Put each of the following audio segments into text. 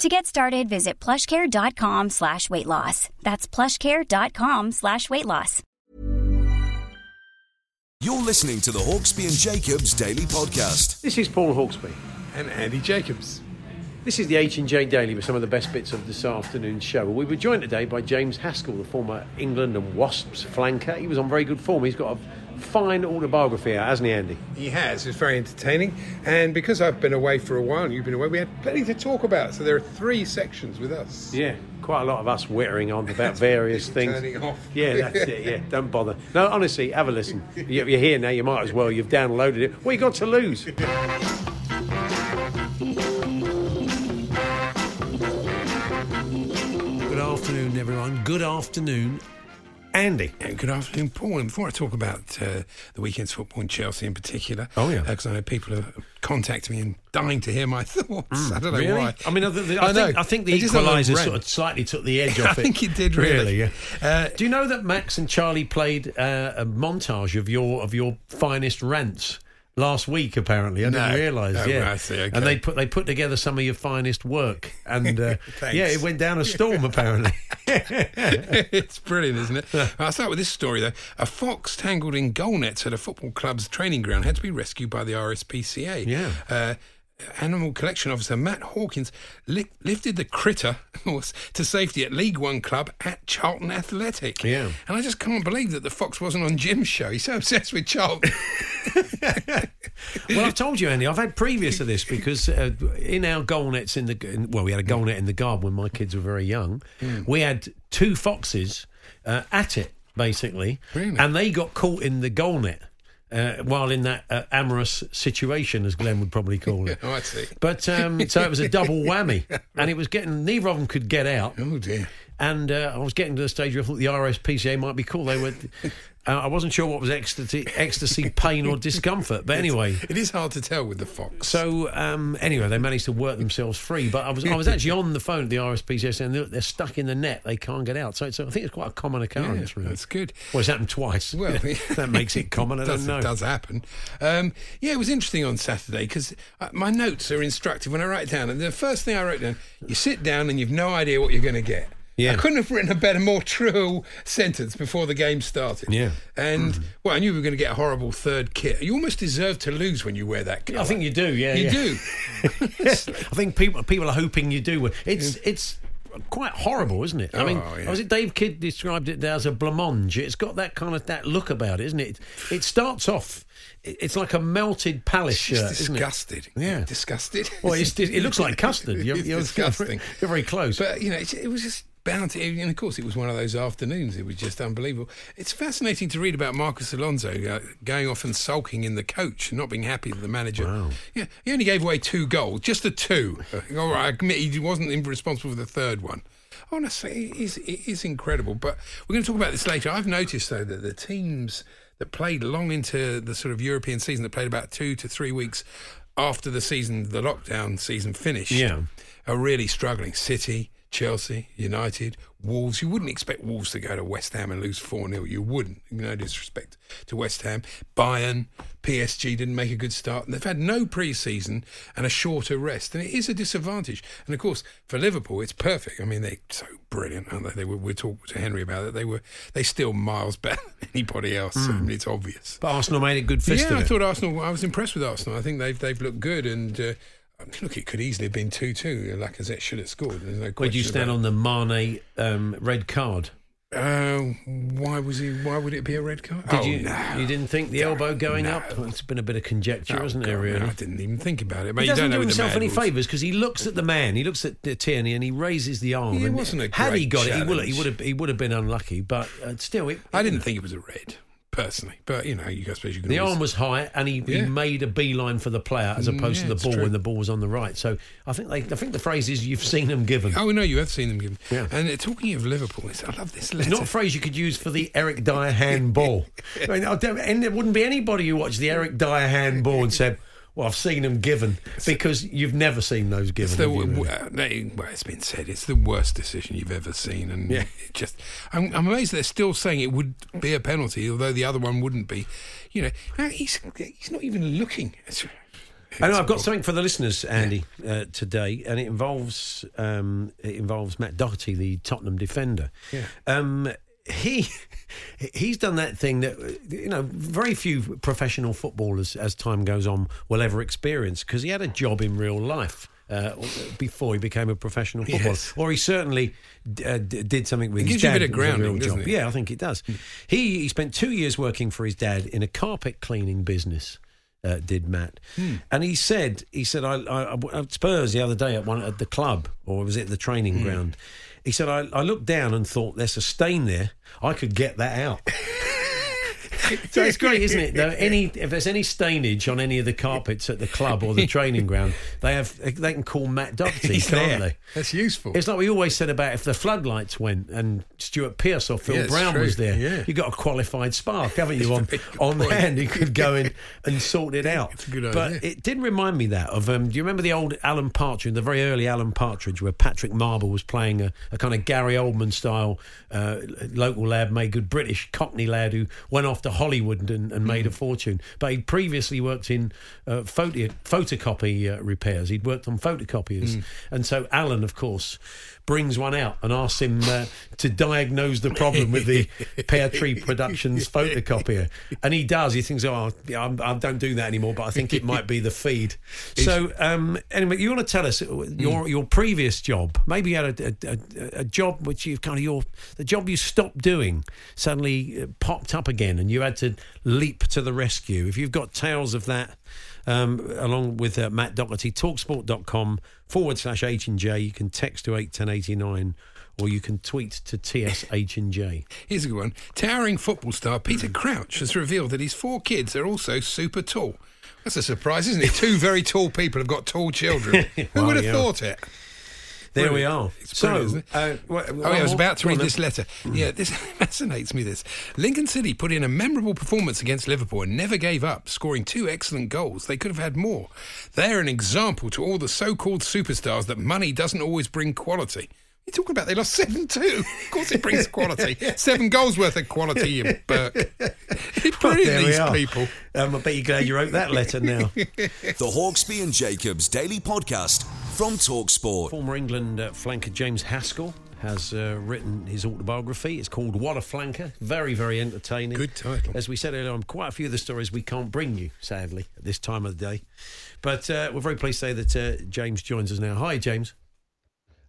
To get started, visit plushcare.com slash weight loss. That's plushcare.com slash weight loss. You're listening to the Hawksby and Jacobs Daily Podcast. This is Paul Hawksby. and Andy Jacobs. This is the H&J Daily with some of the best bits of this afternoon's show. We were joined today by James Haskell, the former England and Wasps flanker. He was on very good form. He's got a fine autobiography out, hasn't he, Andy? He has. It's very entertaining. And because I've been away for a while and you've been away, we had plenty to talk about. So there are three sections with us. Yeah, quite a lot of us whittering on about various things. Turning off. Yeah, that's it. Yeah, don't bother. No, honestly, have a listen. You- You're here now. You might as well. You've downloaded it. What you got to lose? Good afternoon, everyone. Good afternoon, Andy. Yeah, good afternoon, Paul. And before I talk about uh, the weekend's football in Chelsea in particular, Oh, yeah. because I know people have contacted me and dying to hear my thoughts. I don't know Really? why. I mean, I, I, I know. think, I think the equaliser sort of slightly took the edge off it. I think it did really. yeah. Uh, Do you know that Max and Charlie played uh, a montage of your of your finest rants last week? Apparently, I No. didn't realise. Oh, yeah, see, okay. and they put they put together some of your finest work, and uh, yeah, it went down a storm. apparently, it's brilliant, isn't it? I'll start with this story though. A fox tangled in goal nets at a football club's training ground had to be rescued by the RSPCA. Yeah. Uh, Animal Collection Officer Matt Hawkins li- lifted the critter to safety at League One club at Charlton Athletic. Yeah. And I just can't believe that the fox wasn't on Jim's show. He's so obsessed with Charlton. well, I've told you, Andy. I've had previous to this because uh, in our goal nets in the in, well, we had a goal net in the garden when my kids were very young. Hmm. We had two foxes uh, at it basically, Really? and they got caught in the goal net. Uh, while in that uh, amorous situation, as Glenn would probably call it. oh, I see. But um, so it was a double whammy, and it was getting neither of them could get out. Oh, dear. And uh, I was getting to the stage where I thought the RSPCA might be cool. They were, uh, I wasn't sure what was ecstasy, ecstasy, pain, or discomfort. But anyway, It is hard to tell with the fox. so um, anyway, they managed to work themselves free. But I was I was actually on the phone at the RSPCA saying they're, they're stuck in the net; they can't get out. So it's, I think it's quite a common yeah, occurrence. really. that's good. Well, it's happened twice. Well, that makes it common. I does, don't know. It does happen. Um, yeah, it was interesting on Saturday because my notes are instructive when I write down. And the first thing I wrote down, you sit down and you've no idea what you're going to get. Yeah. I couldn't have written a better, more true sentence before the game started. Yeah. And, well, I knew we were going to get a horrible third kit. You almost deserve to lose when you wear that colour. I think you do. Yeah, You yeah. do. I think people people are hoping you do. It's it's quite horrible, isn't it? I mean, Oh, yeah. Oh, was it Dave Kidd described it as a blancmange? It's got that kind of that look about it, isn't it? It starts off. It's like a melted palace It's shirt, isn't it? disgusted. Yeah. Disgusted. Well, it's, it looks like custard. You're, It's you're, disgusting. You're very close. But you know, it, it was just bound to. And of course, it was one of those afternoons. It was just unbelievable. It's fascinating to read about Marcos Alonso uh, going off and sulking in the coach and not being happy with the manager. Wow. Yeah, he only gave away two goals, just the two. All right, I admit he wasn't even responsible for the third one. Honestly, it is, it is incredible. But we're going to talk about this later. I've noticed though that the teams that played long into the sort of European season, that played about two to three weeks after the season, the lockdown season finished Yeah. are really struggling. City, Chelsea, United, Wolves. You wouldn't expect Wolves to go to West Ham and lose 4 0. You wouldn't. No disrespect to West Ham. Bayern, PSG didn't make a good start. And they've had no pre season and a shorter rest. And it is a disadvantage. And of course, for Liverpool, it's perfect. I mean, they're so brilliant, aren't they? They were, we talked to Henry about it. They were, they still miles better than anybody else. I mean, it's obvious. but Arsenal made a good fist Yeah, I thought Arsenal. I was impressed with Arsenal. I think they've they've looked good, and uh, look, it could easily have been two two. Lacazette should have scored. There's no. Where do you stand on the Mane um, red card? Uh, why was he? Why would it be a red card? Did oh, you? no. You didn't think the elbow going no. up? It's been a bit of conjecture, Oh, hasn't God, there? no, Really. I didn't even think about it. But He doesn't do himself any favours because he looks at the man. He looks at Tierney and he raises the arm. And wasn't a had he got it, he would he would have he would have been unlucky. But uh, still, it, I didn't think it was a red personally, but you know, you guys suppose you can. The always- arm was high, and he, he made a beeline for the player as opposed yeah, to the ball true. when the ball was on the right. So I think they, I think the phrase is "you've seen them given." Oh no, you have seen them given. Yeah. And uh, talking of Liverpool, I love this letter. It's not a phrase you could use for the Eric Dier handball. I mean, I don't- and there wouldn't be anybody who watched the Eric Dier handball and said, "Well, I've seen them given," because you've never seen those given. It's the, have you, really? w- well, it's been said it's the worst decision you've ever seen, and Yeah. it just I'm, I'm amazed they're still saying it would be a penalty, although the other one wouldn't be. You know, he's he's not even looking. It's, I know I've got something for the listeners, Andy, uh, today, and it involves um, it involves Matt Doherty, the Tottenham defender. Yeah. Um, he he's done that thing that you know very few professional footballers, as time goes on, will ever experience because he had a job in real life. Uh, before he became a professional footballer, Yes. or he certainly uh, d- did something with It his gives you a bit of grounding, real doesn't job. it? Yeah, I think it does. He he spent two years working for his dad in a carpet cleaning business. Uh, did Matt, Hmm. and he said he said I, I, I Spurs the other day at one at the club or was it the training Hmm. ground? He said I, I looked down and thought there's a stain there. I could get that out. so it's great, isn't it? Though any if there's any stainage on any of the carpets at the club or the training ground, they have they can call Matt Doherty, can't they? That's useful. It's like we always said about if the floodlights went and Stuart Pearce or Phil Yeah, Brown was there, Yeah. you got a qualified spark, haven't you, on, on point. hand who could go in and sort it out. It's a good But it did remind me that of, um, do you remember the old Alan Partridge, the very early Alan Partridge, where Patrick Marber was playing a, a kind of Gary Oldman style uh, local lad, made good British Cockney lad who went off to Hollywood and, and Mm. made a fortune. But he'd previously worked in uh, photo, photocopy uh, repairs. He'd worked on photocopiers. Mm. And so Alan, of course, brings one out and asks him uh, to diagnose the problem with the Pear Tree Productions photocopier. And he does. He thinks, oh, I'm, I don't do that anymore, but I think it might be the feed. So, um, anyway, you want to tell us your your previous job? Maybe you had a, a, a, a job which you've kind of your the job you stopped doing suddenly uh, popped up again, and you had to leap to the rescue. If you've got tales of that, um, along with uh, Matt Doherty, talksport.com forward slash H and J. You can text to 81089 or you can tweet to TSH and J. Here's a good one. Towering football star Peter Crouch has revealed that his four kids are also super tall. That's a surprise, isn't it? Two very tall people have got tall children. Who Well, would have yeah. thought it? There we are. It's so, brilliant, isn't it? uh, wha- Oh, one yeah, I was about to read this letter. Yeah, this fascinates me. This Lincoln City put in a memorable performance against Liverpool and never gave up, scoring two excellent goals. They could have had more. They're an example to all the so-called superstars that money doesn't always bring quality. You're talking about they lost seven two. Of course, it brings quality. Seven goals worth of quality, you Burke. It's brilliant. There these are. people. Um, I bet you're glad you wrote that letter now. The Hawksby and Jacobs Daily Podcast from Talksport. Former England uh, flanker James Haskell has uh, written his autobiography. It's called What a Flanker. Very, very entertaining. Good title. As we said earlier on, quite a few of the stories we can't bring you, sadly, at this time of the day. But uh, we're very pleased to say that uh, James joins us now. Hi, James.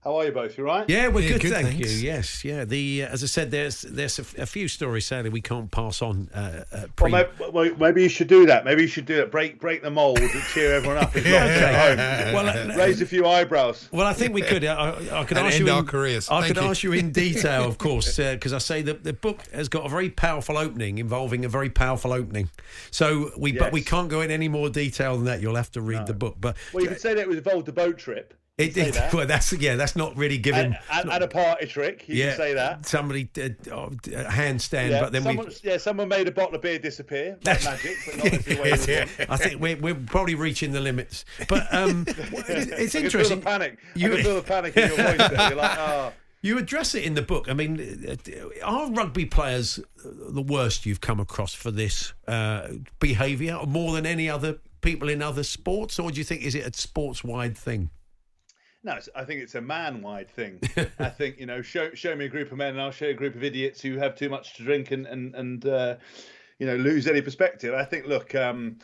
How are you both? You right? Yeah, we're Yeah, good, good, thank thanks. you. Yes, yeah. The uh, as I said, there's there's a, f- a few stories sadly we can't pass on. Uh, uh, Well, maybe, well, maybe you should do that. Maybe you should do it. Break break the mold and cheer everyone up as well. at well, uh, Raise a few eyebrows. Well, I think we could. I, I- I could And ask end you. our in, careers. I Thank could you. ask you in detail, of course, because I say that the book has got a very powerful opening involving a very powerful opening. So we, but we can't go in any more detail than that. You'll have to read the book. But Well, you could say that it involved a boat trip. It, it that. well, that's yeah, that's not really giving. and a party trick. You yeah, can say that. Somebody did uh, a handstand, Yeah, but then we. someone, yeah, someone made a bottle of beer disappear. Like magic, but not if you. Yeah, I think we're, we're probably reaching the limits, but um, it's, I interesting. panic. You- I feel the panic in your voice. There. You're like, oh. You address it in the book. I mean, uh, are rugby players the worst you've come across for this uh, behaviour, more than any other people in other sports, or do you think is it a sports-wide thing? No, I think it's a man-wide thing. I think you know, show show me a group of men, and I'll show you a group of idiots who have too much to drink and and and uh, you know lose any perspective. I think, look, um,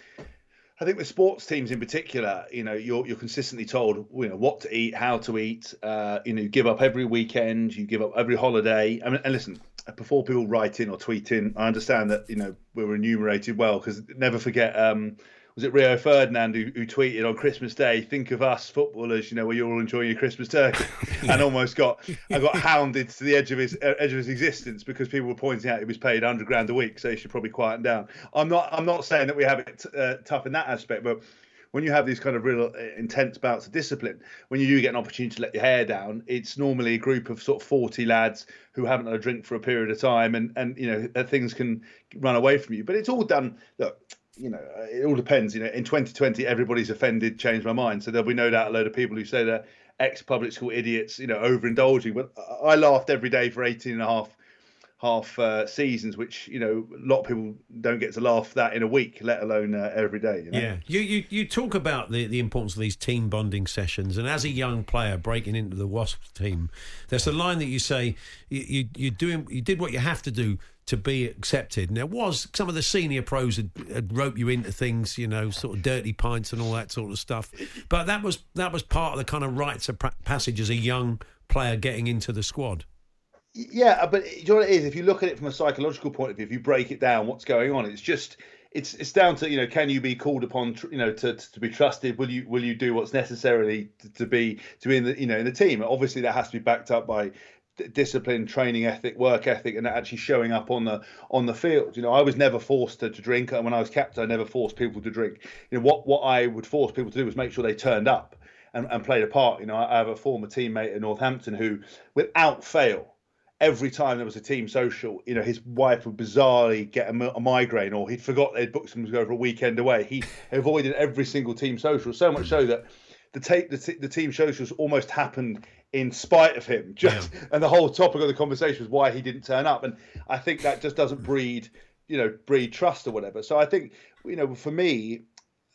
I think with sports teams in particular, you know, you're you're consistently told, you know, what to eat, how to eat. Uh, you know, you give up every weekend, you give up every holiday. I mean, and listen, before people write in or tweet in, I understand that you know we're enumerated well because never forget. Um, was it Rio Ferdinand who, who, tweeted on Christmas Day, "Think of us footballers, you know, where you're all enjoying your Christmas turkey," and almost got I got hounded to the edge of his edge of his existence because people were pointing out he was paid hundred grand a week, so he should probably quieten down. I'm not I'm not saying that we have it uh, tough in that aspect, but when you have these kind of real uh, intense bouts of discipline, when you do get an opportunity to let your hair down, it's normally a group of sort of 40 lads who haven't had a drink for a period of time and, and you know, things can run away from you. But it's all done, look, you know, uh, it all depends. You know, in 2020, everybody's offended, changed my mind. So there'll be no doubt a load of people who say they're ex public school idiots, you know, overindulging. But I laughed every day for 18 and a half half uh, seasons, which you know a lot of people don't get to laugh that in a week, let alone uh, every day. You know? Yeah, you, you you talk about the the importance of these team bonding sessions, and as a young player breaking into the Wasps team, there's a line that you say you you, you doing you did what you have to do to be accepted. And there was some of the senior pros had, had rope you into things, you know, sort of dirty pints and all that sort of stuff. But that was that was part of the kind of rites of passage as a young player getting into the squad. Yeah, uh, but you know what it is? If you look at it from a psychological point of view, if you break it down, what's going on? It's just it's it's down to you know can you be called upon you know to, to be trusted? Will you will you do what's necessarily to, to be to be in the you know in the team? Obviously that has to be backed up by discipline training ethic work ethic and actually showing up on the on the field. You know i was never forced to, to drink. And when i was captain i never forced people to drink. You know what what i would force people to do was make sure they turned up and, and played a part. You know i have a former teammate at northampton who without fail every time there was a team social, you know, his wife would bizarrely get a, a migraine, or he'd forgot they'd booked him to go for a weekend away. He avoided every single team social, so much so that the take the, t- the team socials almost happened in spite of him. Just yeah. and the whole topic of the conversation was why he didn't turn up, and I think that just doesn't breed, you know, breed trust or whatever. So I think, you know, for me,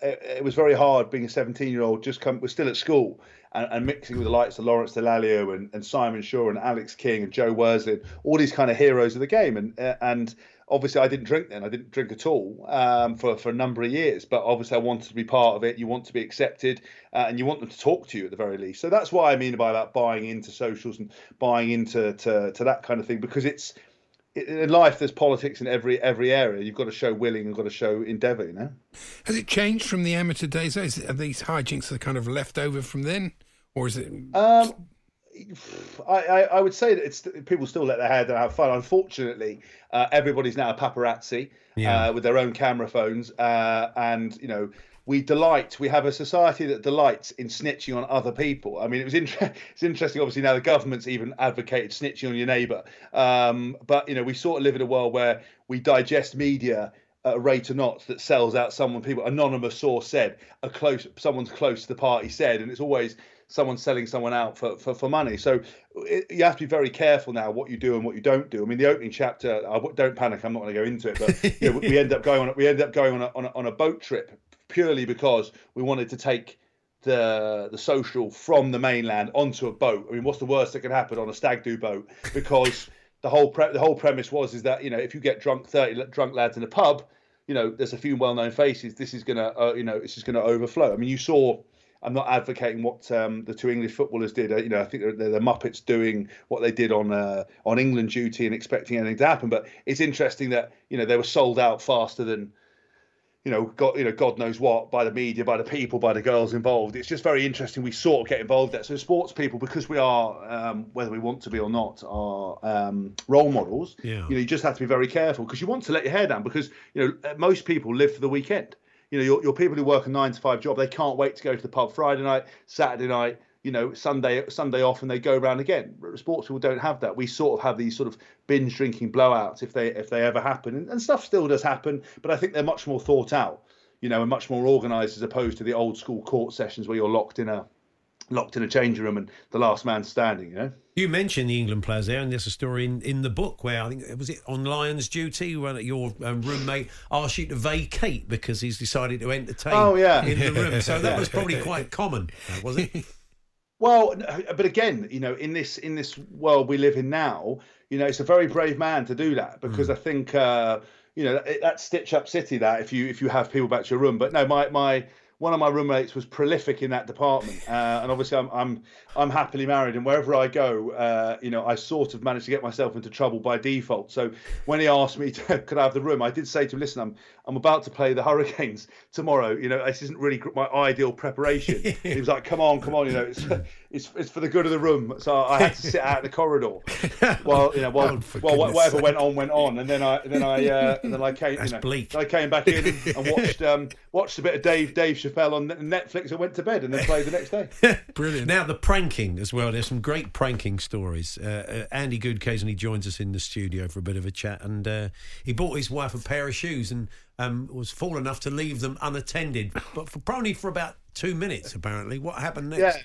it, it was very hard being a 17 year old just come was still at school and, and, mixing with the likes of Lawrence Dallaglio and, and Simon Shaw and Alex King and Joe Worsley, all these kind of heroes of the game. And uh, and obviously I didn't drink then. I didn't drink at all um, for for a number of years. But obviously I wanted to be part of it. You want to be accepted, uh, and you want them to talk to you at the very least. So that's what I mean by that buying into socials and buying into to, to that kind of thing because it's in life there's politics in every every area you've got to show willing and got to show endeavour you know has it changed from the amateur days are these hijinks the kind of left over from then or is it um I, I, I would say that it's people still let their hair down have fun. Unfortunately, uh, everybody's now a paparazzi yeah. uh, with their own camera phones, uh, and you know we delight. We have a society that delights in snitching on other people. I mean, it was inter- it's interesting. Obviously, now the government's even advocated snitching on your neighbour. Um, but you know, we sort of live in a world where we digest media at a rate of knots that sells out someone people anonymous source said a close someone's close to the party said and it's always someone selling someone out for, for, for money so it, you have to be very careful now what you do and what you don't do i mean the opening chapter I, don't panic i'm not going to go into it but you know, we end up going on we end up going on a, on a, on a boat trip purely because we wanted to take the the social from the mainland onto a boat. I mean, what's the worst that can happen on a stag do boat? Because the whole pre- the whole premise was is that you know if you get drunk thirty drunk lads in a pub, you know there's a few well known faces. This is gonna uh, you know this is gonna overflow. I mean, you saw. I'm not advocating what um, the two English footballers did. Uh, you know, I think they're, they're, the Muppets doing what they did on uh, on England duty and expecting anything to happen. But it's interesting that you know they were sold out faster than you know, God, you know, God knows what by the media, by the people, by the girls involved. It's just very interesting. We sort of get involved there. So sports people, because we are, um, whether we want to be or not, are um, role models. Yeah. You know, you just have to be very careful because you want to let your hair down because you know most people live for the weekend. You know, your, your people who work a nine to five job, they can't wait to go to the pub Friday night, Saturday night, you know Sunday Sunday off and they go around again. Sports people don't have that. We sort of have these sort of binge drinking blowouts if they if they ever happen, and, and stuff still does happen, but I think they're much more thought out, you know, and much more organised as opposed to the old school court sessions where you're locked in a locked in a changing room and the last man standing. You know. You mentioned the England players there, and there's a story in, in the book where I think it was it on Lions duty when your um, roommate asked you to vacate because he's decided to entertain. Oh yeah. in the room. So that was probably quite common, was it? Well, but again, you know, in this in this world we live in now, you know, it's a very brave man to do that because mm. I think uh, you know that, that stitch up city that if you if you have people back to your room. But no, my my one of my roommates was prolific in that department, uh, and obviously I'm I'm I'm happily married, and wherever I go, uh, you know, I sort of manage to get myself into trouble by default. So when he asked me to could I have the room, I did say to him, "Listen, I'm I'm about to play the Hurricanes tomorrow. You know, this isn't really my ideal preparation." he was like, "Come on, come on, you know, it's it's, it's for the good of the room." So I had to sit out in the corridor while you know while, Oh, while whatever sake. went on went on, and then I and then I uh, and then I came That's you know, bleak. I came back in and watched um, watched a bit of Dave Dave Chappelle on Netflix and went to bed and then played the next day. Brilliant. Now the pranking as well. There's some great pranking stories. Uh, uh, Andy Goode occasionally joins us in the studio for a bit of a chat, and uh, he bought his wife a pair of shoes and um, was fool enough to leave them unattended, but for only for about two minutes. Apparently, what happened next? Yeah.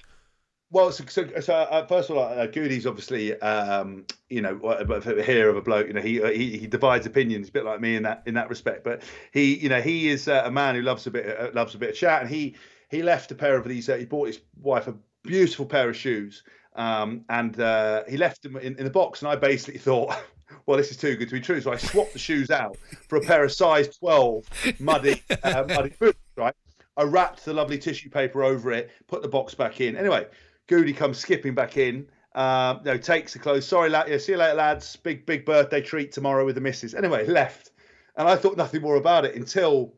Well, so, so, so uh, first of all, uh, Goody's obviously, um, you know, a here of a bloke. You know, he, he he divides opinions, a bit like me in that in that respect. But he, you know, he is uh, a man who loves a bit uh, loves a bit of chat, and he he left a pair of these. Uh, he bought his wife a beautiful pair of shoes, um, and uh, he left them in, in the box. And I basically thought. Well, this is too good to be true. So I swapped the shoes out for a pair of size 12 muddy, uh, muddy boots, right? I wrapped the lovely tissue paper over it, put the box back in. Anyway, Goody comes skipping back in. Um, no, takes the clothes. Sorry, lad. Yeah, see you later, lads. Big, big birthday treat tomorrow with the missus. Anyway, left. And I thought nothing more about it until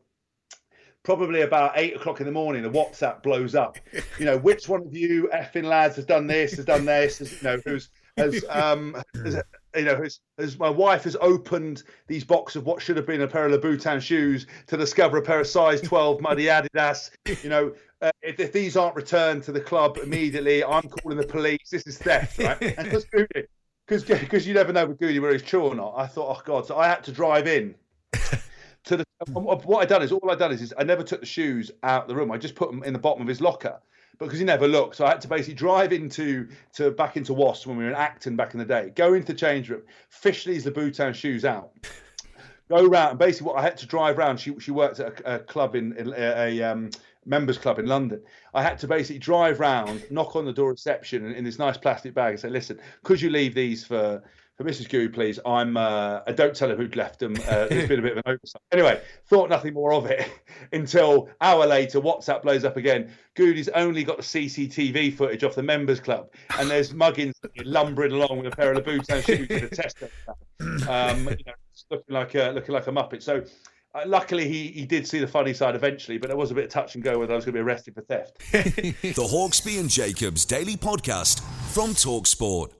probably about eight o'clock in the morning. The WhatsApp blows up. You know, which one of you effing lads has done this, has done this, has, you know, who's, has, um, has, you know, has, has my wife has opened these box of what should have been a pair of Louboutin shoes to discover a pair of size 12 muddy Adidas. You know, uh, if, if these aren't returned to the club immediately, I'm calling the police. This is theft, right? Because because you never know with Goody whether he's true or not. I thought, oh god, so I had to drive in to the. What I done is all I done is, is I never took the shoes out of the room. I just put them in the bottom of his locker because he never looked. So I had to basically drive into to back into Wasps when we were in Acton back in the day. Go into the change room, fish these Louboutin shoes out. Go round and basically what I had to drive round. She she worked at a, a club in, in a, a um, members club in London. I had to basically drive round, knock on the door reception in, in this nice plastic bag and say, "Listen, could you leave these for for Mrs. Goo, please? I'm uh, I don't tell her who'd left them. Uh, there's been a bit of an oversight. Anyway, thought nothing more of it until hour later, WhatsApp blows up again. Goody's only got the CCTV footage off the members club, and there's Muggins lumbering along with a pair of Louboutin shoes in a test. Um, you know, it's looking like a looking like a muppet. So. Uh, luckily, he, he did see the funny side eventually, but there was a bit of touch and go whether I was going to be arrested for theft. The Hawksby and Jacobs Daily Podcast from Talksport.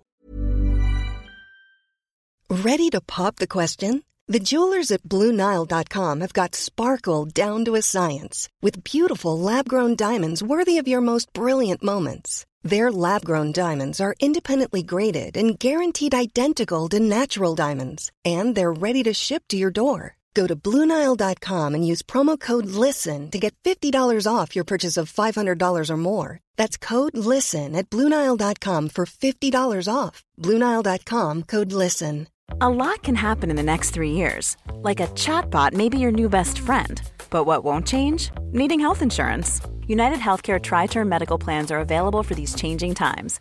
Ready to pop the question? The jewelers at BlueNile.com have got sparkle down to a science with beautiful lab grown diamonds worthy of your most brilliant moments. Their lab grown diamonds are independently graded and guaranteed identical to natural diamonds, and they're ready to ship to your door. Go to BlueNile.com and use promo code LISTEN to get $50 off your purchase of $500 or more. That's code LISTEN at BlueNile.com for $50 off. BlueNile.com code LISTEN. A lot can happen in the next three years. Like a chatbot may be your new best friend. But what won't change? Needing health insurance. United Healthcare Tri Term Medical Plans are available for these changing times.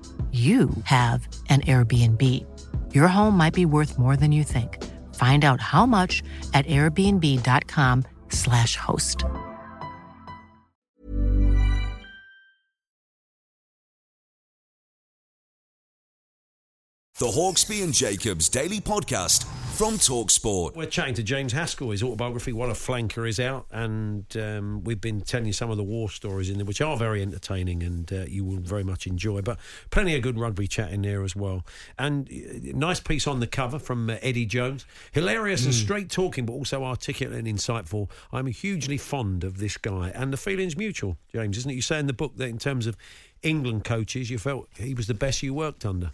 you have an Airbnb. Your home might be worth more than you think. Find out how much at airbnb.com/slash host. The Hawksby and Jacobs Daily Podcast from Talksport. We're chatting to James Haskell. His autobiography, What a Flanker, is out, and um, we've been telling you some of the war stories in there, which are very entertaining and uh, you will very much enjoy. But plenty of good rugby chat in there as well. And uh, nice piece on the cover from uh, Eddie Jones. Hilarious and straight talking, but also articulate and insightful. I'm hugely fond of this guy, and the feeling's mutual, James, isn't it? You say in the book that in terms of England coaches, you felt he was the best you worked under.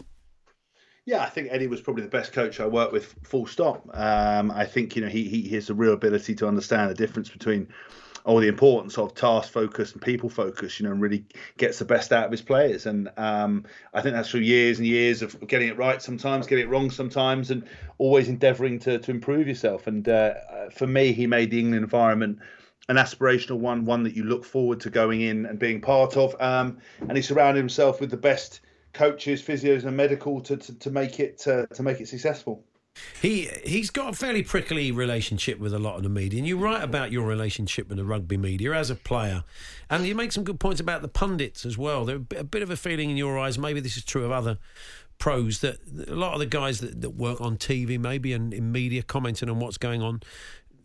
Yeah, I think Eddie was probably the best coach I worked with. Full stop. Um, I think you know he he has a real ability to understand the difference between all the importance of task focus and people focus. You know, and really gets the best out of his players. And um, I think that's through years and years of getting it right sometimes, getting it wrong sometimes, and always endeavouring to to improve yourself. And uh, for me, he made the England environment an aspirational one, one that you look forward to going in and being part of. Um, and he surrounded himself with the best coaches, physios, and medical to, to, to make it uh, to make it successful. He he's got a fairly prickly relationship with a lot of the media, and you write about your relationship with the rugby media as a player, and you make some good points about the pundits as well. There's a bit of a feeling in your eyes, maybe this is true of other pros, that a lot of the guys that, that work on TV, maybe and in media, commenting on what's going on,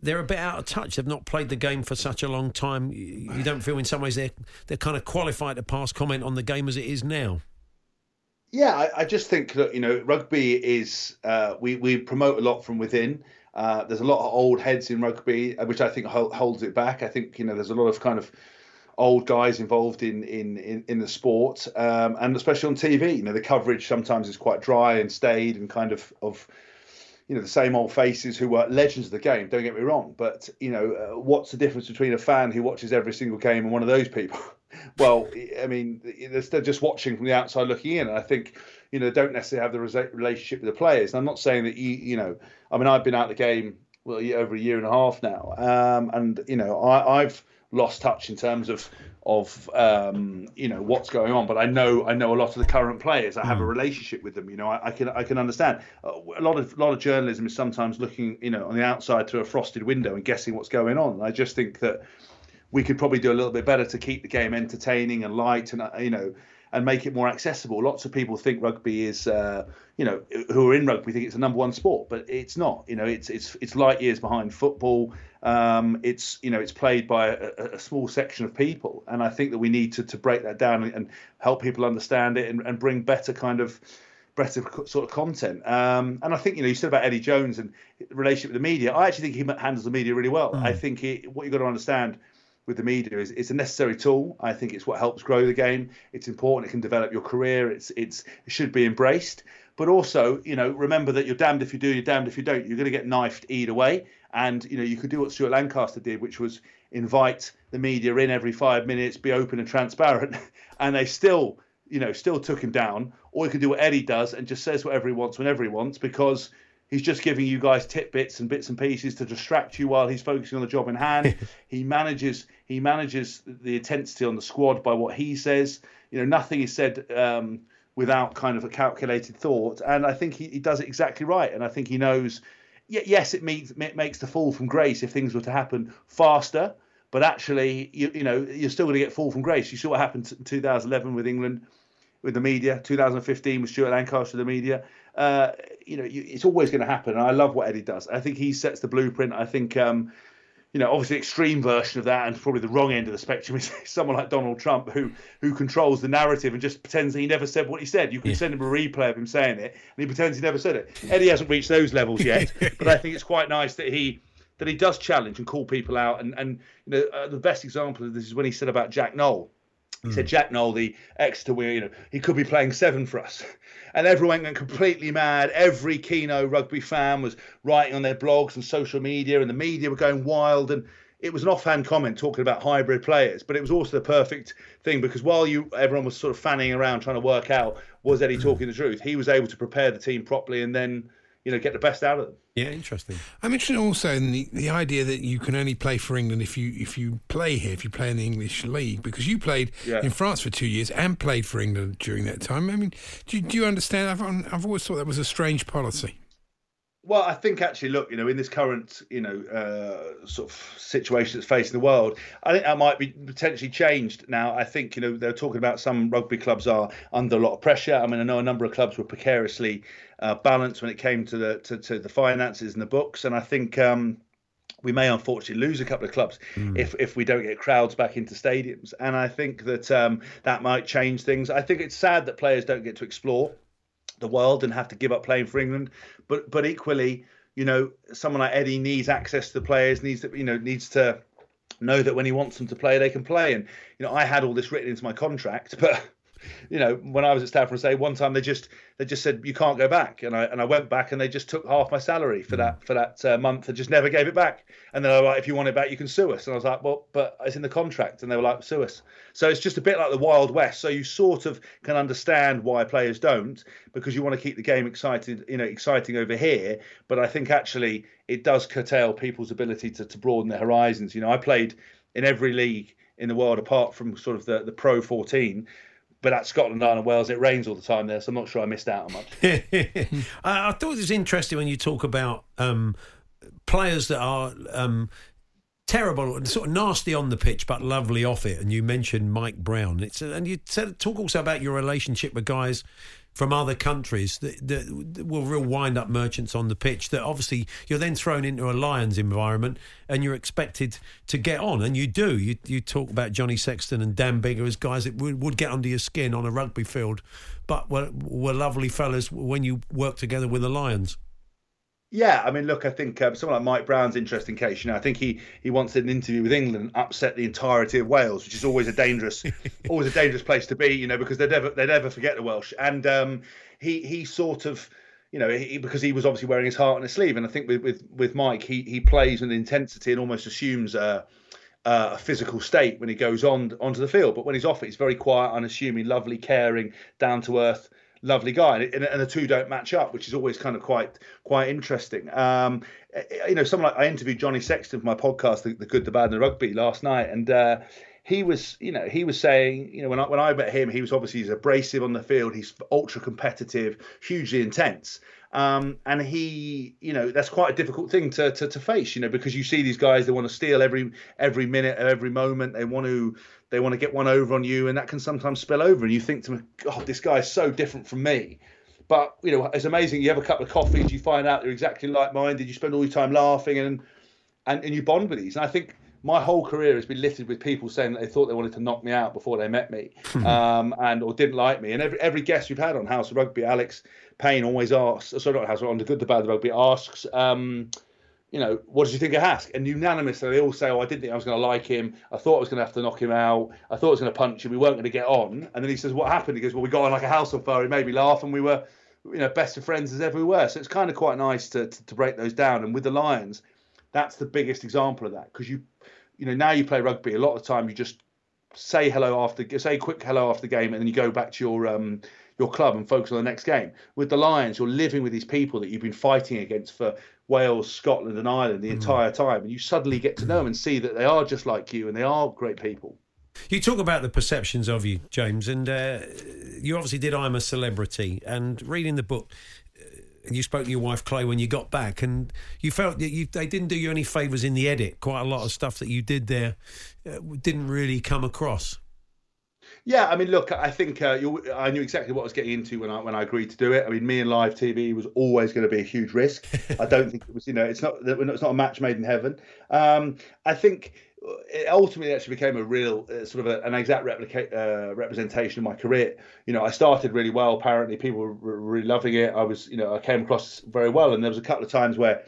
they're a bit out of touch. They've not played the game for such a long time. You don't feel in some ways they're they're kind of qualified to pass comment on the game as it is now. Yeah, I, I just think that you know rugby is uh, we we promote a lot from within. Uh, there's a lot of old heads in rugby, uh, which I think hold, holds it back. I think you know there's a lot of kind of old guys involved in in in, in the sport, um, and especially on TV. You know, the coverage sometimes is quite dry and staid and kind of of you know the same old faces who were legends of the game. Don't get me wrong, but you know uh, what's the difference between a fan who watches every single game and one of those people? well, I mean, they're just watching from the outside looking in. And I think, you know, don't necessarily have the relationship with the players. And I'm not saying that you, you know, I mean, I've been out the game well over a year and a half now, um, and you know, I, I've lost touch in terms of of um, you know what's going on. But I know I know a lot of the current players. I have a mm. relationship with them. You know, I, I can I can understand. Uh, a lot of a lot of journalism is sometimes looking you know on the outside through a frosted window and guessing what's going on. I just think that we could probably do a little bit better to keep the game entertaining and light and uh, you know and make it more accessible. Lots of people think rugby is, uh, you know, who are in rugby think it's the number one sport, but it's not. You know, it's it's it's light years behind football. Um, it's you know it's played by a, a, small section of people, and I think that we need to to break that down and, and help people understand it and, and bring better kind of better sort of content. Um, and I think you know you said about Eddie Jones and the relationship with the media. I actually think he handles the media really well. Mm. I think he, what you've got to understand with the media is it's a necessary tool. I think it's what helps grow the game. It's important. It can develop your career. It's it's it should be embraced. But also, you know, remember that you're damned if you do, you're damned if you don't. You're going to get knifed either way. And you know, you could do what Stuart Lancaster did, which was invite the media in every five minutes, be open and transparent, and they still, you know, still took him down. Or you could do what Eddie does and just says whatever he wants whenever he wants because He's just giving you guys tidbits and bits and pieces to distract you while he's focusing on the job in hand. he manages he manages the intensity on the squad by what he says. You know, nothing is said um, without kind of a calculated thought, and I think he, he does it exactly right. And I think he knows. Yes, it, means, it makes the fall from grace if things were to happen faster, but actually, you, you know, you're still going to get fall from grace. You saw what happened in 2011 with England, with the media. 2015 with Stuart Lancaster, the media uh, you know, you, it's always going to happen. And I love what Eddie does. I think he sets the blueprint. I think, um, you know, obviously extreme version of that, and probably the wrong end of the spectrum is someone like Donald Trump, who who controls the narrative and just pretends that he never said what he said. You can yeah. send him a replay of him saying it, and he pretends he never said it. Eddie hasn't reached those levels yet, but I think it's quite nice that he that he does challenge and call people out. And and you know, uh, the best example of this is when he said about Jack Nowell. He mm. said Jack Nowell, the Exeter you know, he could be playing seven for us. And everyone went completely mad. Every Keno rugby fan was writing on their blogs and social media, and the media were going wild. And it was an offhand comment talking about hybrid players, but it was also the perfect thing because while you everyone was sort of fanning around trying to work out was Eddie talking the truth, he was able to prepare the team properly and then you know get the best out of them. Yeah, interesting. I'm interested also in the, the idea that you can only play for England if you if you play here, if you play in the English league, because you played yeah. in France for two years and played for England during that time. I mean, do you, do you understand? I've I've always thought that was a strange policy. Well, I think actually, look, you know, in this current, you know, uh, sort of situation that's facing the world, I think that might be potentially changed now. I think, you know, they're talking about some rugby clubs are under a lot of pressure. I mean, I know a number of clubs were precariously uh, balanced when it came to the to, to the finances and the books, and I think. Um, we may unfortunately lose a couple of clubs mm. if if we don't get crowds back into stadiums, and I think that um, that might change things. I think it's sad that players don't get to explore the world and have to give up playing for England. But but equally, you know, someone like Eddie needs access to the players, needs to you know needs to know that when he wants them to play, they can play. And you know, I had all this written into my contract, but you know, when I was at Stade Français one time they just they just said you can't go back, and I and I went back and they just took half my salary for that for that uh, month and just never gave it back. And they were like, if you want it back, you can sue us. And I was like, well, but it's in the contract, and they were like, sue us. So it's just a bit like the Wild West. So you sort of can understand why players don't because you want to keep the game excited, you know, exciting over here. But I think actually it does curtail people's ability to to broaden their horizons. You know, I played in every league in the world apart from sort of the the Pro 14 but at Scotland, Ireland, and Wales, it rains all the time there, so I'm not sure I missed out on much. I thought it was interesting when you talk about um, players that are um, terrible sort of nasty on the pitch, but lovely off it. And you mentioned Mike Brown. It's and you talk also about your relationship with guys from other countries that, that were real wind up merchants on the pitch that obviously you're then thrown into a Lions environment and you're expected to get on. And you do. You, you talk about Johnny Sexton and Dan Biggar as guys that would, would get under your skin on a rugby field, but were, were lovely fellas when you work together with the Lions. Yeah, I mean, look, I think um, someone like Mike Brown's interesting case. You know, I think he he once did an interview with England and upset the entirety of Wales, which is always a dangerous, always a dangerous place to be. You know, because they'd never they'd never forget the Welsh. And um, he he sort of, you know, he, because he was obviously wearing his heart on his sleeve. And I think with with, with Mike, he he plays with intensity and almost assumes. Uh, uh, a physical state when he goes on onto the field, but when he's off it, he's very quiet, unassuming, lovely, caring, down to earth lovely guy, and, and, the two don't match up, which is always kind of quite quite interesting. Um, eh, you know, someone like I interviewed Johnny Sexton for my podcast, the, the Good, the Bad, and the Rugby last night, and uh, he was, you know, he was saying, you know, when I when I met him, he was obviously he's abrasive on the field, he's ultra competitive, hugely intense. Um, and he, you know, that's quite a difficult thing to, to, to face, you know, because you see these guys, they want to steal every every minute, every moment. They want to they want to get one over on you, and that can sometimes spill over. And you think to them, God, this guy is so different from me. But you know, it's amazing. You have a couple of coffees, you find out they're exactly like-minded. You spend all your time laughing, and and, and you bond with these. And I think my whole career has been littered with people saying that they thought they wanted to knock me out before they met me, hmm. um, and or didn't like me. And every every guest we've had on House of Rugby, Alex Payne always asks. Sorry, not House on the Good, the Bad, the Rugby asks. Um, you know, what did you think of Hask? And unanimously, they all say, oh, I didn't think I was going to like him. I thought I was going to have to knock him out. I thought I was going to punch him. We weren't going to get on. And then he says, what happened? He goes, well, we got on like a house on fire. He made me laugh and we were, you know, best of friends as ever we were. So it's kind of quite nice to, to, to break those down. And with the Lions, that's the biggest example of that. Because you, you know, now you play rugby, a lot of the time you just say hello after, say quick hello after the game and then you go back to your, um, your club and focus on the next game. With the Lions, you're living with these people that you've been fighting against for Wales, Scotland, and Ireland the mm. entire time, and you suddenly get to know them and see that they are just like you and they are great people. You talk about the perceptions of you, James, and uh, you obviously did I'm a Celebrity. And reading the book, you spoke to your wife Chloe when you got back, and you felt that you, they didn't do you any favours in the edit. Quite a lot of stuff that you did there uh, didn't really come across. Yeah, I mean, look, I think uh, I knew exactly what I was getting into when I when I agreed to do it. I mean, me and live TV was always going to be a huge risk. I don't think it was, you know, it's not it's not a match made in heaven. Um, I think it ultimately actually became a real uh, sort of a, an exact replica- uh, representation of my career. You know, I started really well. Apparently, people were really loving it. I was, you know, I came across very well, and there was a couple of times where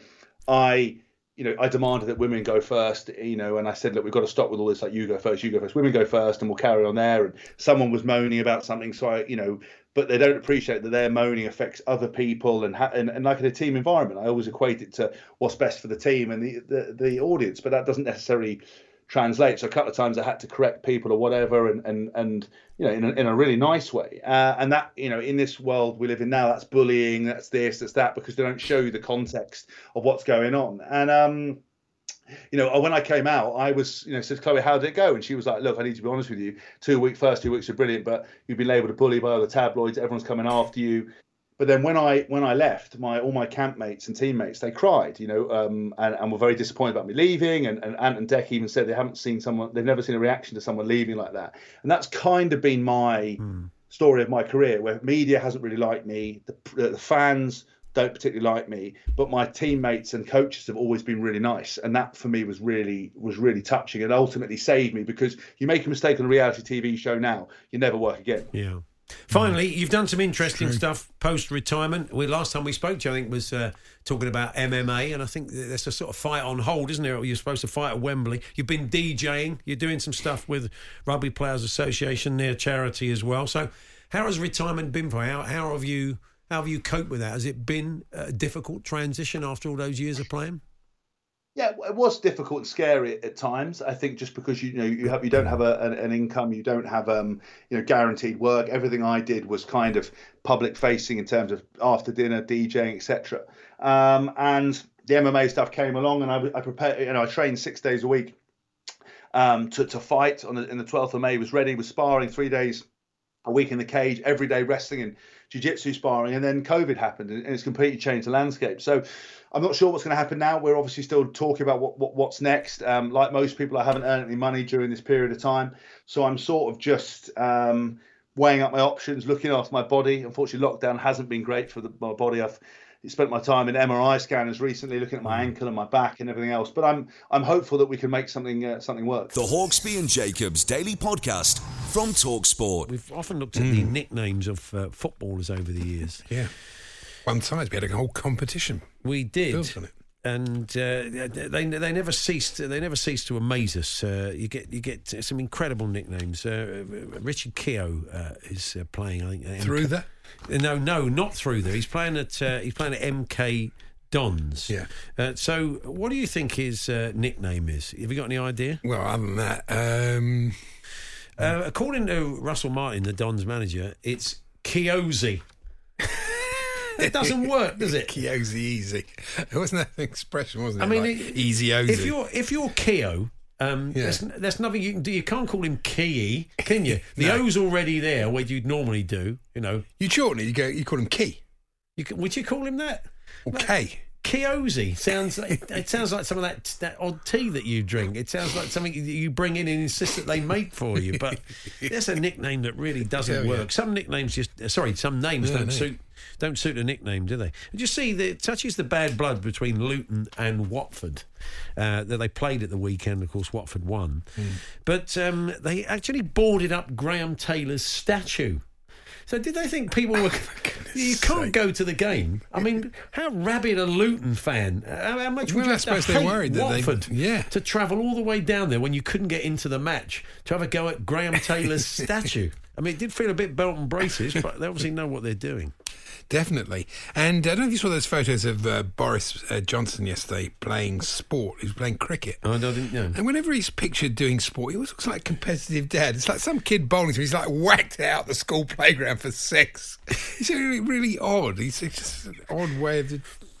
I you know, I demanded that women go first, you know, and I said, look, we've got to stop with all this, like, you go first, you go first, women go first, and we'll carry on there. And someone was moaning about something, so I, you know, but they don't appreciate that their moaning affects other people. And, ha- and, and like in a team environment, I always equate it to what's best for the team and the, the, the audience, but that doesn't necessarily translate. So a couple of times I had to correct people or whatever, and and and you know in a, in a really nice way. Uh, and that you know in this world we live in now, that's bullying, that's this, that's that, because they don't show you the context of what's going on. And um, you know, when I came out, I was, you know, said, Chloe, how did it go? And she was like, look, I need to be honest with you. Two week, first two weeks were brilliant, but you've been labelled a bully by other tabloids. Everyone's coming after you but then when I when I left, my all my campmates and teammates they cried, you know, um, and, and were very disappointed about me leaving. And, and Ant and Dec even said they haven't seen someone, they've never seen a reaction to someone leaving like that. And that's kind of been my story of my career, where media hasn't really liked me, the, the fans don't particularly like me, but my teammates and coaches have always been really nice, and that for me was really was really touching and ultimately saved me because you make a mistake on a reality TV show now, you never work again. Yeah. Finally, you've done some interesting stuff post retirement. We last time we spoke to you, I think, was uh, talking about MMA, and I think there's a sort of fight on hold, isn't there? You're supposed to fight at Wembley. You've been DJing. You're doing some stuff with Rugby Players Association, near charity as well. So, how has retirement been for you? How, how have you how have you coped with that? Has it been a difficult transition after all those years of playing? Yeah, it was difficult and scary at times. I think just because you know you have you don't have a, an, an income, you don't have um you know guaranteed work. Everything I did was kind of public facing in terms of after dinner DJing, etc. Um, and the MMA stuff came along, and I, I prepared. You know, I trained six days a week um, to to fight on the, in the 12th of May. Was ready, was sparring three days a week in the cage, every day wrestling and jiu-jitsu sparring, and then COVID happened, and it's completely changed the landscape. So I'm not sure what's going to happen now. We're obviously still talking about what, what what's next. Um, like most people, I haven't earned any money during this period of time, so I'm sort of just um, weighing up my options, looking after my body. Unfortunately, lockdown hasn't been great for the, my body. I've spent my time in MRI scanners recently, looking at my ankle and my back and everything else. But I'm I'm hopeful that we can make something uh, something work. The Hawksbee and Jacobs Daily Podcast from Talksport. We've often looked at the nicknames of uh, footballers over the years. Yeah. One size, we had a whole competition. We did. Built on it. And uh, they they never ceased they never ceased to amaze us. Uh, you get you get some incredible nicknames. Uh, Richard Keogh uh, is uh, playing. I think Through MK there? No, no, not through there. He's playing at uh, he's playing at MK Dons. Yeah. Uh, so, what do you think his uh, nickname is? Have you got any idea? Well, other than that, um, Uh, according to Russell Martin, the Dons manager, it's Keozi. It doesn't work, does it? Keozi easy. It wasn't that an expression, wasn't it? I mean, Like, it- easy Ozy. If you're if you're Keo, um, Yeah. there's, there's nothing you can do. You can't call him Key, can you? The No. O's already there, where you'd normally do. You know, you shorten it, you go, you call him Key you would you call him that? or K. Keozi sounds like it sounds like some of that that odd tea that you drink. It sounds like something you bring in and insist that they make for you. But that's a nickname that really doesn't Yeah, work. yeah. Some nicknames just uh, sorry, some names No, don't suit don't suit a nickname, do they? And you see, the, it touches the bad blood between Luton and Watford uh, that they played at the weekend. Of course, Watford won, Hmm. but um, they actually boarded up Graham Taylor's statue. So did they think people were? Oh, you can't sake. go to the game. I mean, how rabid a Luton fan? How, how much Well, would you I have to suppose they're worried that they- yeah. to travel all the way down there when you couldn't get into the match to have a go at Graham Taylor's statue. I mean, it did feel a bit belt and braces, but they obviously know what they're doing. Definitely. And I don't know if you saw those photos of uh, Boris uh, Johnson yesterday playing sport. He was playing cricket. Oh, I didn't know. And whenever he's pictured doing sport, he always looks like a competitive dad. It's like some kid bowling to him. He's like whacked out the school playground for sex. He's really, really odd. He's it's just an odd way of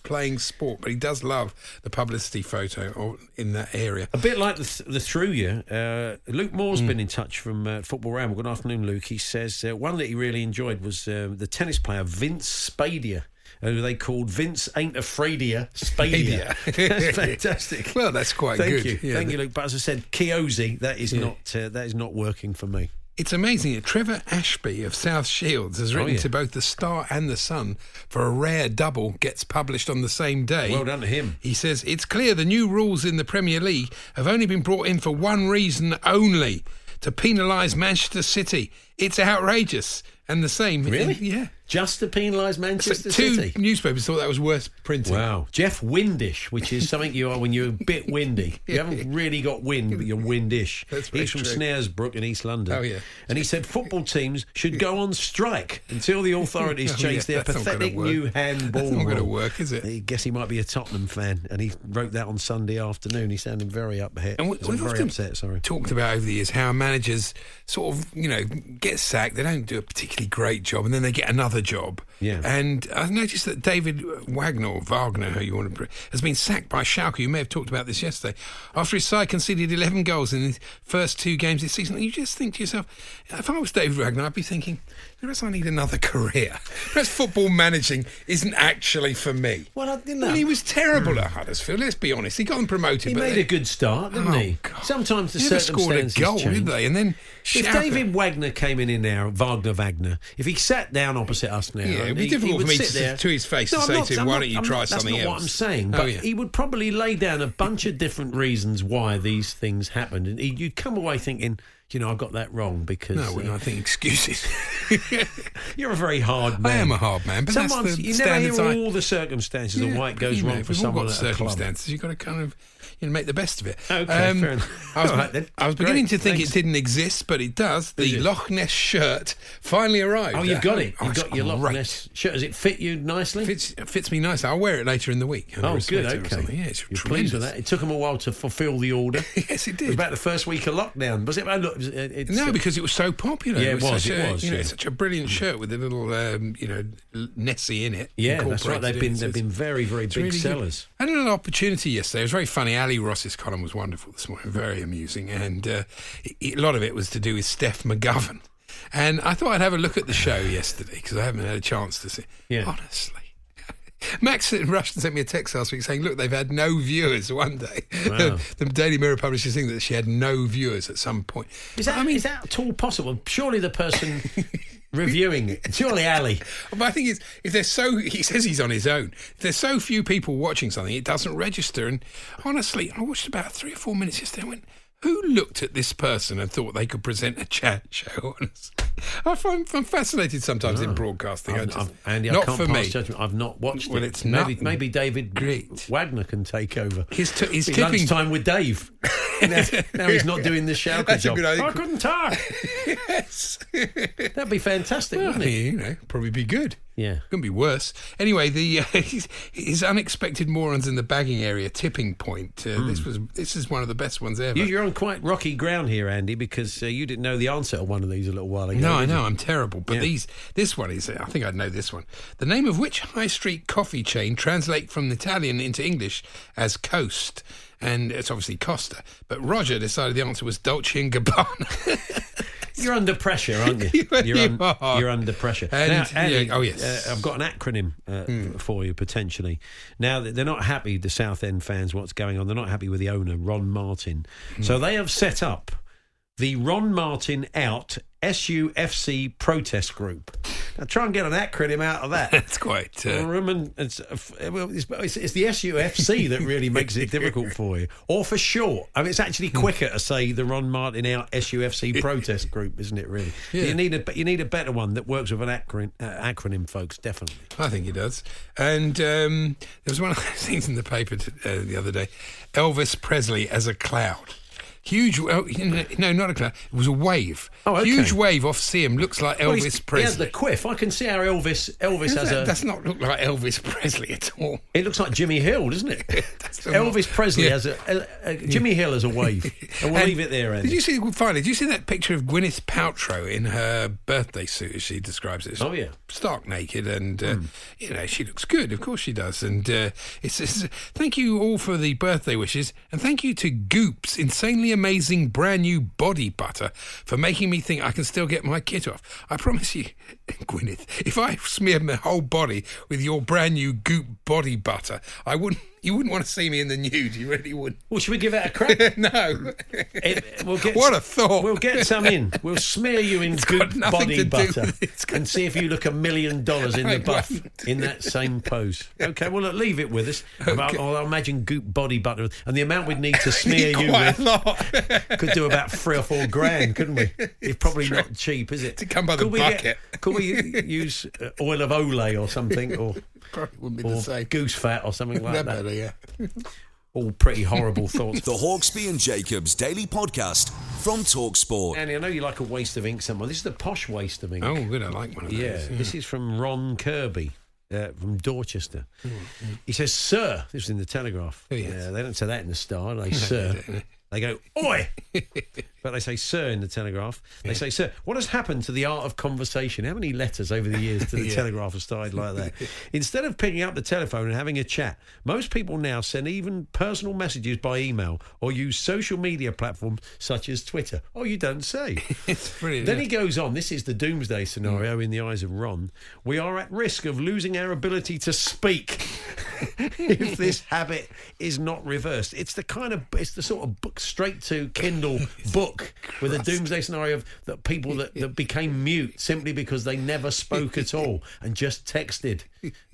playing sport, but he does love the publicity photo in that area. A bit like the, th- the through you, uh, Luke Moore's Hmm. been in touch from uh, Football Ramble. Good afternoon, Luke. He says uh, one that he really enjoyed was uh, the tennis player Vince Spadea, who they called Vince Ain't Afraidia Spadea. Spadea. that's fantastic. Well, that's quite Thank good. you, Yeah, thank the- you, Luke. But as I said, Kiozi, that is not uh, that is not working for me. It's amazing Trevor Ashby of South Shields has oh, written Oh, yeah. to both the Star and the Sun for a rare double gets published on the same day. Well done to him. He says it's clear the new rules in the Premier League have only been brought in for one reason only to penalise Manchester City. It's outrageous. And the same. Really? yeah. Just to penalise So Manchester two City. newspapers thought that was worth printing. Wow. Jeff Windish, which is something you are when you're a bit windy. You haven't really got wind, but you're windish. That's He's from true. Snaresbrook in East London. Oh, yeah. And he said football teams should go on strike until the authorities Oh, change yeah, their that's not gonna pathetic new handball That's not gonna work, is it? I guess he might be a Tottenham fan, and he wrote that on Sunday afternoon. He sounded very upset. And we, So we've very often upset, sorry. talked about over the years how managers sort of, you know, get sacked. They don't do a particularly great job, and then they get another job. Yeah. And I've noticed that David Wagner, or Wagner, who you want to, has been sacked by Schalke. You may have talked about this yesterday. After his side conceded 11 goals in the first two games this season, you just think to yourself, if I was David Wagner, I'd be thinking, perhaps I need another career. Perhaps football managing isn't actually for me. Well, I didn't Well, he was terrible at Huddersfield. Let's be honest. He got them promoted. He made they- a good start, didn't Oh, he? God. Sometimes the They never scored a circumstances goal, change. did they? And then If David Wagner came in in now, Wagner Wagner, if he sat down opposite us now, Yeah, it'd be he- difficult for me to- there- to his face to I'm say not- to him, I'm "Why not- don't you I'm try not- something That's not what else?" I'm saying, Oh, but yeah. he would probably lay down a bunch of different reasons why these things happened, and he, you'd come away thinking, you know, I got that wrong because No, uh, I think excuses. you're a very hard man. I am a hard man, but that's Sometimes the you never hear I- all the circumstances Yeah, why it goes know, wrong for we've all someone got at a club. circumstances. You've got to kind of you know, make the best of it. Um, Okay, fair enough. I was, right. I was Great, beginning to think thanks. it didn't exist, but it does. The it? Loch Ness shirt finally arrived. Oh, you've got it. Oh, You've it's got your Loch. Ness shirt. Does it fit you nicely? Fits, fits me nicely. I'll wear it later in the week. Oh, good. Okay. Yeah, it's You're tremendous. pleased with that. It took them a while to fulfil the order. yes, it It did. was about the first week of lockdown. Was it? Oh, it it- it's, No, because it was so popular. Yeah, it was, Such it a, was, You know, yeah. such a brilliant shirt with a little, um, you know, Nessie in it. yeah, that's right. They've been they've been very very big sellers. I had an opportunity yesterday. It was very funny. Ally Ross's column was wonderful this morning, very amusing, and uh, it, a lot of it was to do with Steph McGovern. And I thought I'd have a look at the show yesterday because I haven't had a chance to see. Yeah. Honestly. Max Rushton sent me a text last week saying, "Look, they've had no viewers one day." Wow. the Daily Mirror published this thing that she had no viewers at some point. Is that I mean, is that at all possible? Surely the person reviewing it, surely Ali. But I think it's if there's so he says he's on his own. If there's so few people watching something, it doesn't register. And honestly, I watched about three or four minutes yesterday. and went, who looked at this person and thought they could present a chat show? Honestly, I find I'm fascinated sometimes in ah. broadcasting. I I've- just, I've- Andy, I not can't for pass me. judgment. I've not watched Well, it. it's maybe maybe David great. Wagner can take over. His t- his Be tipping- lunchtime with Dave. now, now he's not doing the shout That's job. I couldn't talk. yes, That'd be fantastic, well, wouldn't it? you know, probably be good. Yeah. Couldn't be worse. Anyway, the uh, his, his unexpected morons in the bagging area tipping point. Uh, This was this is one of the best ones ever. You, you're on quite rocky ground here, Andy, because uh, you didn't know the answer to one of these a little while ago. No, I know I'm terrible, but Yeah. these this one is. I think I'd know this one. The name of which high street coffee chain translate from Italian into English as Coast, and it's obviously Costa. But Roger decided the answer was Dolce and Gabbana. You're under pressure, aren't you? You- You're, you are. you're under pressure. And- now, Andy, yeah, oh, yes. Uh, I've got an acronym uh, for you potentially. Now they're not happy, the Southend fans, what's going on. They're not happy with the owner, Ron Martin. Hmm. So they have set up the Ron Martin Out SUFC protest group. Now try and get an acronym out of that. That's quite. Uh, Roman, it's, uh, well, it's, it's, it's the SUFC that really makes it difficult for you. Or for short. I mean, it's actually quicker to say the Ron Martin out SUFC protest group, isn't it? Really, Yeah. you need a you need a better one that works with an acronym, uh, acronym folks. Definitely. I think he does. And um, there was one of those things in the paper t- uh, the other day Elvis Presley as a cloud. Huge, well, no, not a cloud. It was a wave. Oh, okay. Huge wave off CM. Looks like Well, Elvis He Presley. has the quiff. I can see how Elvis Elvis has that a. does not look like Elvis Presley at all. It looks like Jimmy Hill, doesn't it? Elvis not- Presley Yeah. has a, a, a Jimmy Hill has a wave. And we'll And leave it there. Andy. Did you see finally? Did you see that picture of Gwyneth Paltrow in her birthday suit, as she describes it? It's Oh, yeah. stark naked, and uh, you know she looks good. Of course she does. And uh, it's, it's thank you all for the birthday wishes, and thank you to Goop's insanely amazing brand new body butter for making me think I can still get my kit off. I promise you, Gwyneth, if I smeared my whole body with your brand new Goop body butter, I wouldn't. You wouldn't want to see me in the nude. You really wouldn't. Well, should we give it a crack? no. It- we'll get What a thought. We'll get some in. We'll smear you in good nothing body butter with it. It's got- and see if you look a million dollars in I the buff in that same pose. Okay, well, look, leave it with us. I'll, I'll imagine goop body butter and the amount we'd need to smear you with a lot. could do about three or four grand, couldn't we? It's probably not cheap, is it? To come by the could we bucket. could we use uh, oil of Olay or something, or, Probably or the same. goose fat or something like That that? better, yeah. All pretty horrible thoughts. The Hawksbee and Jacobs Daily Podcast from Talksport. Andy, I know you like a waste of ink somewhere. This is the posh waste of ink. Oh, good. I like one of Yeah, those. this is from Ron Kirby. Uh, from Dorchester. He says, Sir, this was in the Telegraph. Oh, yes. they don't say that in the Star, they, Sir. They? Go, oi! but they say sir in the Telegraph. They say, sir, what has happened to the art of conversation? How many letters over the years to the Yeah. Telegraph have started like that? Instead of picking up the telephone and having a chat, most people now send even personal messages by email or use social media platforms such as Twitter. Oh, you don't say. It's brilliant. Then yeah. he goes on. This is the doomsday scenario mm. in the eyes of Ron. We are at risk of losing our ability to speak if this habit is not reversed. It's the kind of it's the sort of book straight to Kindle book with a doomsday scenario of that people that, that became mute simply because they never spoke at all and just texted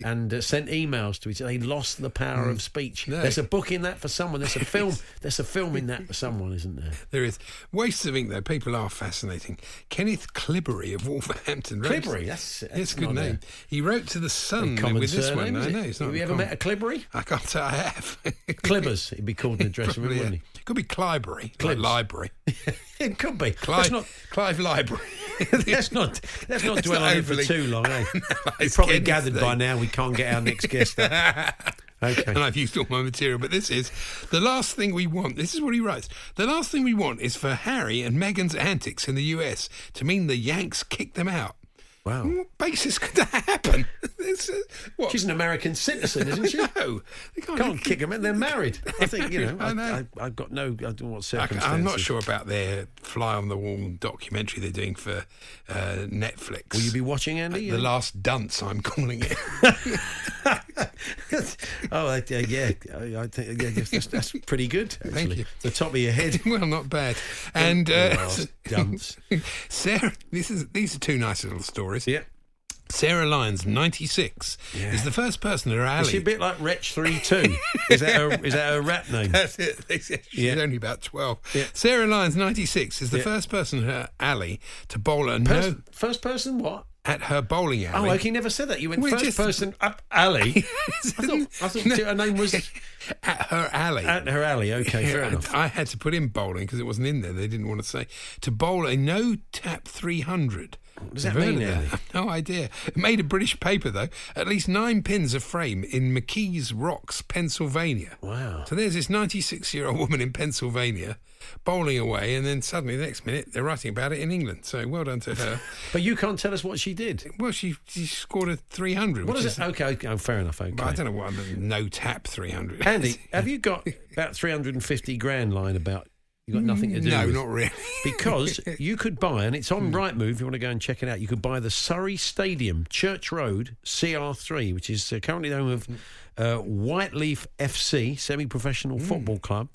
and uh, sent emails to each other. They lost the power of speech. No. There's a book in that for someone. There's a film. There's a film in that for someone, isn't there? There is wastes of ink though. People are fascinating. Kenneth Clibbery of Wolverhampton. Clibbery, that's- that's It's a good not a- name. He wrote to the Sun with this one. I know. It's not Have you ever common. met a Clibbery? I can't say I have. Clibbers, he'd be called in the dressing room, yeah. wouldn't Could be like Clibs. library. It could be. Clive, not, Clive Library. let's not, let's not dwell on it for too long, eh? You've analyse probably gathered by now we can't get our next guest up. Okay. and I've used all my material. But this is the last thing we want. This is what he writes. The last thing we want is for Harry and Meghan's antics in the US to mean the Yanks kick them out. Wow. On what basis could that happen? Uh, what? She's an American citizen, isn't she? no, they can't, Can't kick them in. They're married. I think you know. I I, know. I, I've got no. I don't know what I, circumstances. am not sure about their fly on the wall documentary they're doing for uh, Netflix. Will you be watching, Andy? the last dunce? I'm calling it. oh, I- uh, yeah. I, I think yeah, that's, that's pretty good. Actually, you. the top of your head. well, not bad. And uh, last dunce. Sarah, this is these are two nice little stories. Yeah. Sarah Lyons, 96, is the first person at her alley. Is she a bit like Wretch Three Two? Is that her, is that her rap name? That's it. She's Yeah. only about 12. Yeah. Sarah Lyons, 96, is the Yeah. first person at her alley to bowl a Pers- no First person, what? at her bowling alley. Oh, okay, never said that. You went Well, first just- person up alley. I thought, I thought her name was at her alley. at her alley. Okay, fair Yeah, enough. I had to put in bowling because it wasn't in there. They didn't want to say to bowl a no tap 300. What does that mean, Andy? No idea. It made a British paper though. At least nine pins a frame in McKees Rocks, Pennsylvania. Wow. So there's this 96 year old woman in Pennsylvania bowling away, and then suddenly the next minute they're writing about it in England. So well done to her. But you can't tell us what she did. well, she she scored a 300. What is it? Okay, okay, oh, fair enough. Okay. I don't know what a no tap 300. Andy, have you got about 350 grand lying about? You got nothing to do no, with? not really. Because you could buy, and it's on Hmm. Rightmove if you want to go and check it out, you could buy the Surrey Stadium, Church Road, CR3, which is uh, currently the home of Hmm. uh, Whyteleafe FC, semi professional football club.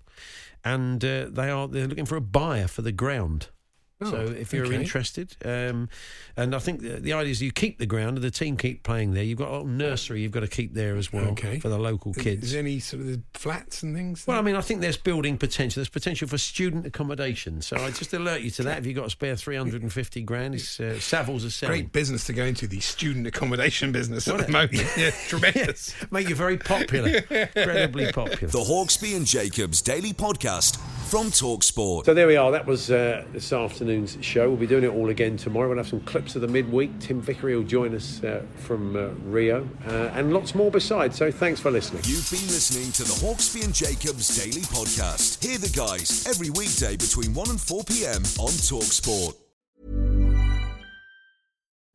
And uh, they are they're looking for a buyer for the ground. So Oh, if you're okay. interested, um, and I think the, the idea is you keep the ground and the team keep playing there. You've got a little nursery you've got to keep there as well Okay. for the local kids. Is there any sort of flats and things? Well, I mean, I think there's building potential. There's potential for student accommodation. So I just alert you to that. If you've got a spare 350 grand, it's uh, Savills are selling. Great business to go into the student accommodation business at Wasn't the moment. Yeah, tremendous. Make you very popular, incredibly popular. The Hawksbee and Jacobs Daily Podcast from Talksport. So there we are. That was uh, this afternoon's show. We'll be doing it all again tomorrow. We'll have some clips of the midweek. Tim Vickery will join us uh, from uh, Rio uh, and lots more besides. So thanks for listening. You've been listening to the Hawksbee and Jacobs Daily Podcast. Hear the guys every weekday between 1 and 4 p.m. on Talksport.